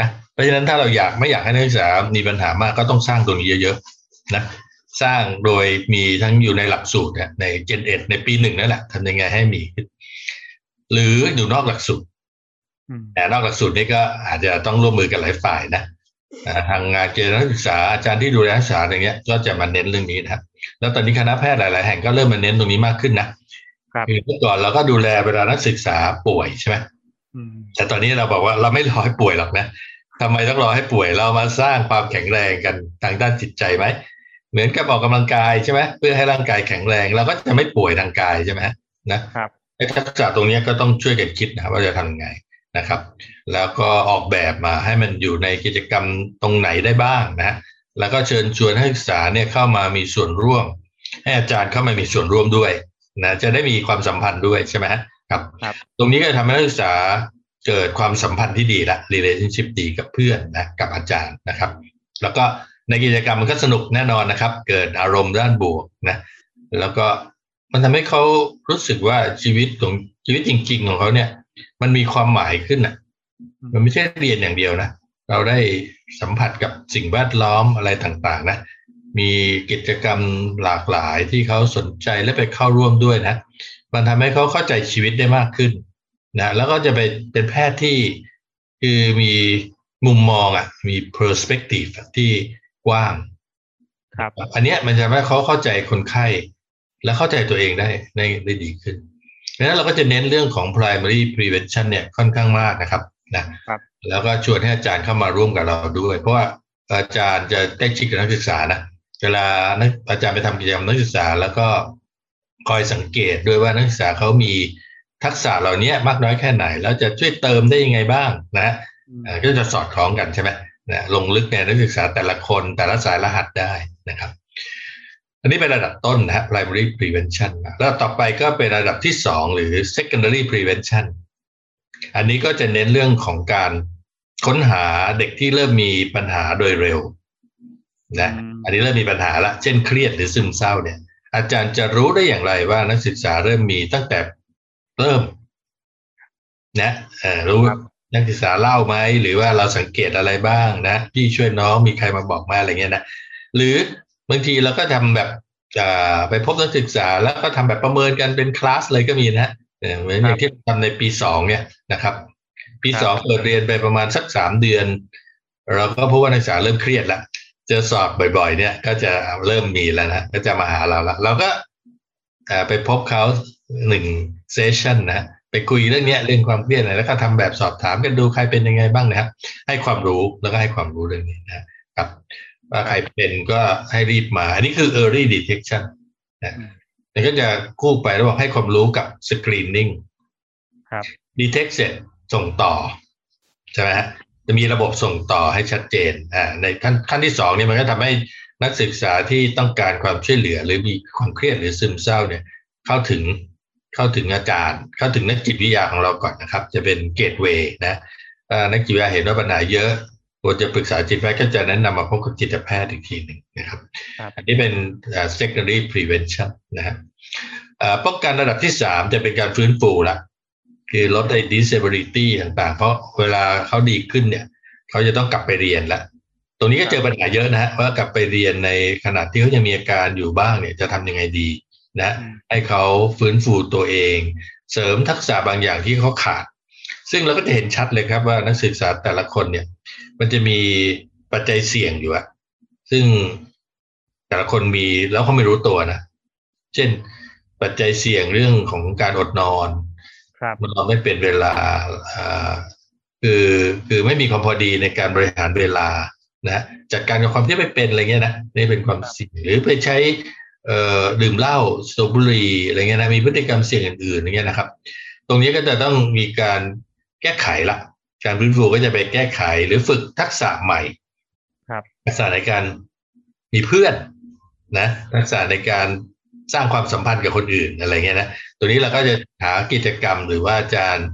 นะเพราะฉะนั้นถ้าเราอยากไม่อยากให้นักศึกษามีปัญหามากก็ต้องสร้างตรงนี้เยอะๆนะสร้างโดยมีทั้งอยู่ในหลักสูตรในเจนเอ็ดในปีหนึ่งนั่นแหละทำยังไงให้มี หรืออยู่นอกหลักสูตรแต่นอกหลักสูตรนี่ก็อาจจะต้องร่วมมือกันหลายฝ่ายนะ ทางงานเกณฑ์นักศึกษาอาจารย์ที่ดูแลนักศึกษาอย่างเงี้ย ก็จะมาเน้นเรื่องนี้นะครับ แล้วตอนนี้คณะแพทย์หลาย ๆ แห่งก็เริ่มมาเน้นตรงนี้มากขึ้นนะคือเมื่อก่อนเราก็ดูแลเวลานักศึกษาป่วยใช่ไหมแต่ตอนนี้เราบอกว่าเราไม่รอให้ป่วยหรอกนะทำไมต้องรอให้ป่วยเรามาสร้างความแข็งแรงกันทางด้านจิตใจไหมเหมือนกับออกกำลังกายใช่ไหมเพื่อให้ร่างกายแข็งแรงเราก็จะไม่ป่วยทางกายใช่ไหมนะครับไอ้ทักษะตรงนี้ก็ต้องช่วยกันคิดนะว่าจะทำยังไง นะครับ แล้วก็ออกแบบมาให้มันอยู่ในกิจกรรมตรงไหนได้บ้างนะแล้วก็เชิญชวนให้ศึกษาเนี่ยเข้ามามีส่วนร่วม ให้อาจารย์เข้ามามีส่วนร่วมด้วยนะจะได้มีความสัมพันธ์ด้วยใช่ไหมครับรบตรงนี้ก็ทำให้นักศึกษาเกิดความสัมพันธ์ที่ดีละ relationship ดีกับเพื่อนนะกับอาจารย์นะครับ แล้วก็ในกิจกรรมมันก็สนุกแน่นอนนะครับ เกิดอารมณ์ด้านบวกนะแล้วก็มันทำให้เขารู้สึกว่าชีวิตของชีวิตจริง ๆ ของเขาเนี่ย มันมีความหมายขึ้นอะ มันไม่ใช่เรียนอย่างเดียวนะ เราได้สัมผัสกับสิ่งแวดล้อมอะไรต่างๆ นะ มีกิจกรรมหลากหลายที่เขาสนใจและไปเข้าร่วมด้วยนะ มันทำให้เขาเข้าใจชีวิตได้มากขึ้นนะแล้วก็จะไปเป็นแพทย์ที่คือมีมุมมองอะมี perspective ที่กว้างครับ อันเนี้ยมันจะทำให้เขาเข้าใจคนไข้ และเข้าใจตัวเองได้ได้ได้ดีขึ้น ดังนั้นเราก็จะเน้นเรื่องของ primary prevention เนี่ยค่อนข้างมากนะครับนะครับแล้วก็ชวนให้อาจารย์เข้ามาร่วมกับเราด้วย เพราะว่าอาจารย์จะใกล้ชิดกับนักศึกษานะเวลานักอาจารย์ไปทำกิจกรรมนักศึกษา แล้วก็คอยสังเกตด้วยว่านักศึกษาเขามีทักษะเหล่านี้มากน้อยแค่ไหน แล้วจะช่วยเติมได้ยังไงบ้างนะก็จะสอดคล้องกันใช่ไหมนะลงลึกในนักศึกษาแต่ละคนแต่ละสายรหัสได้นะครับ อันนี้เป็นระดับต้นนะฮะ primary prevention แล้วต่อไปก็เป็นระดับที่สองหรือ secondary prevention อันนี้ก็จะเน้นเรื่องของการค้นหาเด็กที่เริ่มมีปัญหาโดยเร็วนะอันนี้เริ่มมีปัญหาละเช่นเครียดหรือซึมเศร้าเนี่ย อาจารย์จะรู้ได้อย่างไรว่านักศึกษาเริ่มมีตั้งแต่เริ่ม นะเออรู้นักศึกษาเล่าไหมหรือว่าเราสังเกตอะไรบ้างนะพี่ช่วยน้องมีใครมาบอกมาอะไรเงี้ยนะหรือ บางทีเราก็ทำแบบไปพบนักศึกษาแล้วก็ทำแบบประเมินกันเป็นคลาสเลยก็มีนะเหมือนอย่างที่ทำในปีสองเนี่ยนะครับ ปีสองเปิดเรียนไปประมาณสักสามเดือน เราก็พบว่านักศึกษาเริ่มเครียดละเจอสอบบ่อย ๆ เนี่ย ก็จะเริ่มมีแล้วนะก็จะมาหาเราละเราก็ไปพบเขาหนึ่งเซสชันนะไปคุยเรื่องนี้เรื่องความเครียดอะไรแล้วก็ทำแบบสอบถามกันดูใครเป็นยังไงบ้างนะครับให้ความรู้แล้วก็ให้ความรู้เรื่องนี้นะครับ ว่าใครเป็นก็ให้รีบมา อันนี้คือ early detection นะแล้วก็จะคู่ไประหว่างให้ความรู้กับ screening ครับ detect เสร็จส่งต่อ ใช่ไหมฮะจะมีระบบส่งต่อให้ชัดเจนอ่าในขั้นขั้นที่สองเนี่ยมันก็ทำให้นักศึกษาที่ต้องการความช่วยเหลือ หรือมีความเครียดหรือซึมเศร้าเนี่ย เข้าถึงเข้าถึงอาจารย์ เข้าถึงนักจิตวิทยาของเราก่อนนะครับ จะเป็นเกตเวย์นะนักจิตวิทยาเห็นว่าปัญหาเยอะ ควรจะปรึกษาจิตแพทย์ก็จะแนะนำมาพบกับจิตแพทย์อีกทีหนึ่งนะครับ อันนี้เป็น secondary prevention นะครับป้องกันระดับที่สามจะเป็นการฟื้นฟูละคือลดไอ้ disability ต่างๆ เพราะเวลาเขาดีขึ้นเนี่ยเขาจะต้องกลับไปเรียนละตรงนี้ก็เจอปัญหาเยอะนะฮะว่ากลับไปเรียนในขณะที่เขายังมีอาการอยู่บ้างเนี่ยจะทำยังไงดีนะให้เขาฟื้นฟูตัวเอง เสริมทักษะบางอย่างที่เขาขาด ซึ่งเราก็จะเห็นชัดเลยครับว่านักศึกษาแต่ละคนเนี่ย มันจะมีปัจจัยเสี่ยงอยู่อะซึ่งแต่ละคนมีแล้วเขาไม่รู้ตัวนะ เช่น ปัจจัยเสี่ยงเรื่องของการอดนอนมันนอนไม่เป็นเวลาคือคือไม่มีความพอดีในการบริหารเวลานะจัดการกับความที่ไม่เป็นอะไรเงี้ยนะนี่เป็นความเสี่ยงหรือไปใช้เอ่อดื่มเหล้าสูบบุหรี่อะไรเงี้ยนะมีพฤติกรรมเสี่ยงอื่นๆอย่างเงี้ยนะครับ ตรงนี้ก็จะต้องมีการ แก้ไขละการฟื้นฟูก็จะไปแก้ไขหรือฝึกทักษะใหม่ ครับทักษะในการมีเพื่อนนะ ทักษะในการสร้างความสัมพันธ์กับคนอื่นอะไรเงี้ยนะตัวนี้เราก็จะหากิจกรรมหรือว่าอาจารย์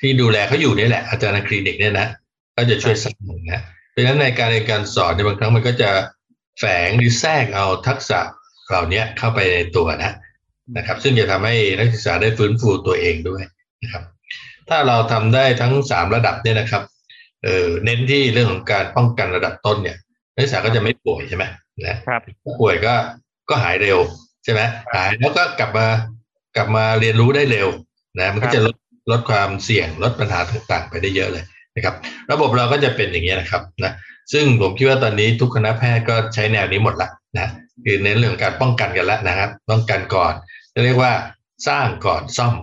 ที่ดูแลเขาอยู่นี่แหละ อาจารย์คลินิกเนี่ยนะก็จะช่วยสร้างนะเพราะฉะนั้นในการในการสอนในบางครั้งมันก็จะแฝงหรือแทรกเอาทักษะเหล่านี้เข้าไปในตัวนะนะครับ ซึ่งจะทำให้นักศึกษาได้ฟื้นฟูตัวเองด้วยนะครับ ถ้าเราทำได้ทั้งสามระดับเนี่ยนะครับเออเน้นที่เรื่องของการป้องกันระดับต้นเนี่ยนักศึกษาก็จะไม่ป่วยใช่ไหมนะครับป่วยก็ก็หายเร็วใช่ไหมหายแล้วก็กลับมากลับมาเรียนรู้ได้เร็วนะมันก็จะลดลดความเสี่ยงลดปัญหาต่างๆ ไปได้เยอะเลยนะครับ ระบบเราก็จะเป็นอย่างนี้นะครับนะซึ่งผมคิดว่าตอนนี้ทุกคณะแพทย์ก็ใช้แนวนี้หมดละนะคือเน้นเรื่องการป้องกันกันแล้วนะครับ ป้องกันก่อนเรียกว่าสร้างก่อนซ่อม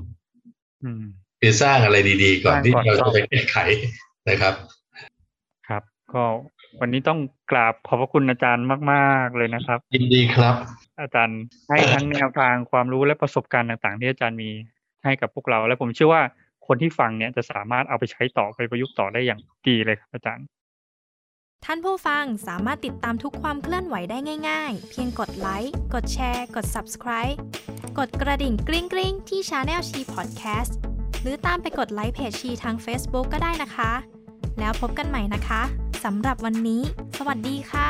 คือสร้างอะไรดีๆ ก่อนที่เราจะไปแก้ไขนะครับ ครับ ก็วันนี้ต้องกราบขอบพระคุณอาจารย์มากๆเลยนะครับยินดีครับ อาจารย์ให้ทั้งแนวทางความรู้และประสบการณ์ต่าง ๆ ที่อาจารย์มีให้กับพวกเรา และผมเชื่อว่าคนที่ฟังเนี่ยจะสามารถเอาไปใช้ต่อไปประยุกต์ต่อได้อย่างดีเลยครับอาจารย์ ท่านผู้ฟังสามารถติดตามทุกความเคลื่อนไหวได้ง่าย ๆ เพียงกดไลค์กดแชร์ กด Subscribe กดกระดิ่งกริ๊งกริ๊งที่ Channel ชีพอดแคสต์ห รือตามไปกดไลค์เพจชีทาง Facebook ก็ได้นะคะ แล้วพบกันใหม่นะคะสำหรับวันนี้ สวัสดีค่ะ